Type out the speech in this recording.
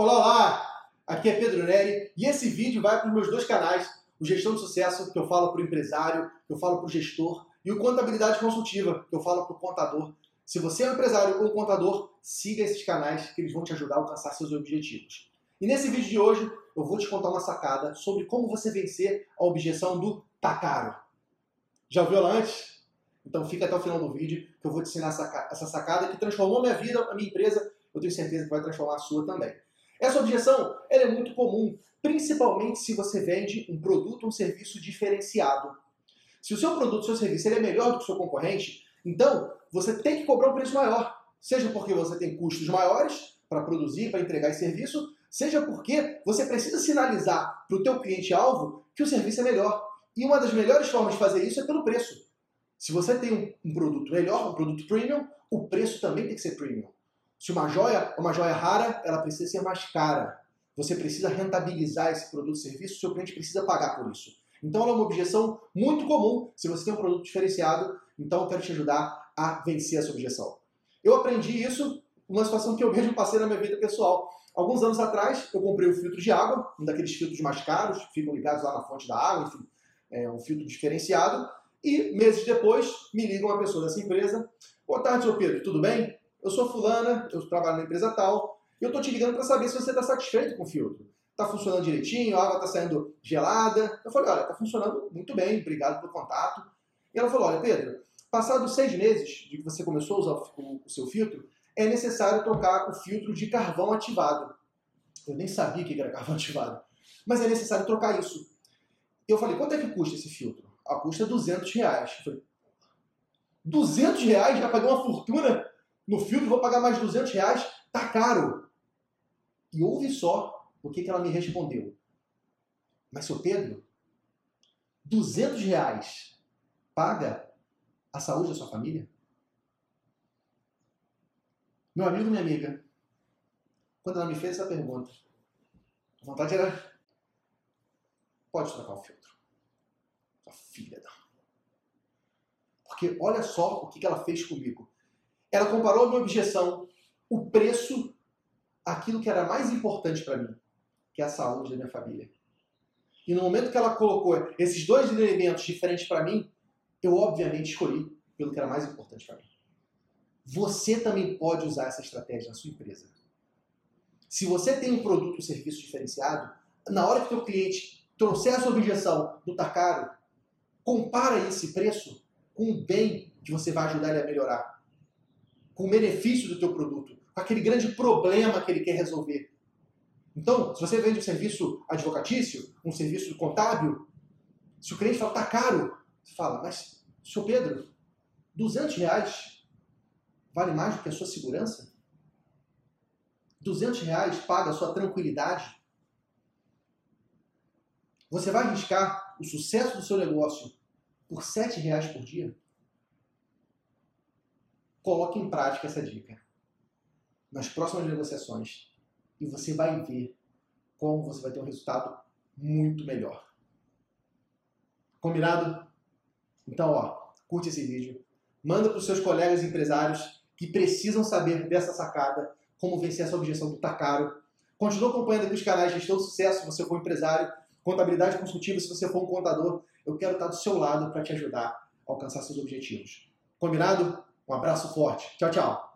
Olá, olá! Aqui é Pedro Neri e esse vídeo vai para os meus dois canais, o Gestão de Sucesso, que eu falo para o empresário, que eu falo para o gestor, e o Contabilidade Consultiva, que eu falo para o contador. Se você é um empresário ou contador, siga esses canais que eles vão te ajudar a alcançar seus objetivos. E nesse vídeo de hoje, eu vou te contar uma sacada sobre como você vencer a objeção do tá caro. Já ouviu ela antes? Então fica até o final do vídeo que eu vou te ensinar essa sacada que transformou minha vida, a minha empresa, eu tenho certeza que vai transformar a sua também. Essa objeção é muito comum, principalmente se você vende um produto ou um serviço diferenciado. Se o seu produto ou seu serviço é melhor do que o seu concorrente, então você tem que cobrar um preço maior. Seja porque você tem custos maiores para produzir, para entregar esse serviço, seja porque você precisa sinalizar para o teu cliente-alvo que o serviço é melhor. E uma das melhores formas de fazer isso é pelo preço. Se você tem um produto melhor, um produto premium, o preço também tem que ser premium. Se uma joia é uma joia rara, ela precisa ser mais cara. Você precisa rentabilizar esse produto ou serviço, seu cliente precisa pagar por isso. Então ela é uma objeção muito comum se você tem um produto diferenciado, então eu quero te ajudar a vencer essa objeção. Eu aprendi isso numa situação que eu mesmo passei na minha vida pessoal. Alguns anos atrás, eu comprei um filtro de água, um daqueles filtros mais caros, ficam ligados lá na fonte da água, enfim, é um filtro diferenciado. E meses depois, me liga uma pessoa dessa empresa. Boa tarde, senhor Pedro, tudo bem? Eu sou fulana, eu trabalho na empresa tal, e eu tô te ligando para saber se você está satisfeito com o filtro. Tá funcionando direitinho, a água tá saindo gelada. Eu falei, olha, tá funcionando muito bem, obrigado pelo contato. E ela falou, olha, Pedro, passados seis meses de que você começou a usar o, o seu filtro, é necessário trocar o filtro de carvão ativado. Eu nem sabia que era carvão ativado. Mas é necessário trocar isso. Eu falei, quanto é que custa esse filtro? Ah, custa 200 reais. Eu falei, 200 reais? Já paguei uma fortuna? No filtro vou pagar mais 200 reais, tá caro. E ouve só o que, que ela me respondeu. Mas, seu Pedro, 200 reais paga a saúde da sua família? Meu amigo, minha amiga, quando ela me fez essa pergunta, a vontade era: pode trocar o filtro. Sua filha da. Porque olha só o que ela fez comigo. Ela comparou a minha objeção, o preço, aquilo que era mais importante para mim, que é a saúde da minha família. E no momento que ela colocou esses dois elementos diferentes para mim, eu obviamente escolhi pelo que era mais importante para mim. Você também pode usar essa estratégia na sua empresa. Se você tem um produto ou serviço diferenciado, na hora que o cliente trouxer a sua objeção do tá caro, compara esse preço com o bem que você vai ajudar ele a melhorar com o benefício do teu produto, com aquele grande problema que ele quer resolver. Então, se você vende um serviço advocatício, um serviço contábil, se o cliente fala, tá caro, você fala, mas, senhor Pedro, 200 reais vale mais do que a sua segurança? 200 reais paga a sua tranquilidade? Você vai arriscar o sucesso do seu negócio por 7 reais por dia? Coloque em prática essa dica nas próximas negociações e você vai ver como você vai ter um resultado muito melhor. Combinado? Então, ó, curte esse vídeo, manda para os seus colegas empresários que precisam saber dessa sacada, como vencer essa objeção do caro. Continua acompanhando aqui os canais Gestão do Sucesso se você for empresário, Contabilidade Consultiva se você for um contador. Eu quero estar do seu lado para te ajudar a alcançar seus objetivos. Combinado? Um abraço forte. Tchau, tchau.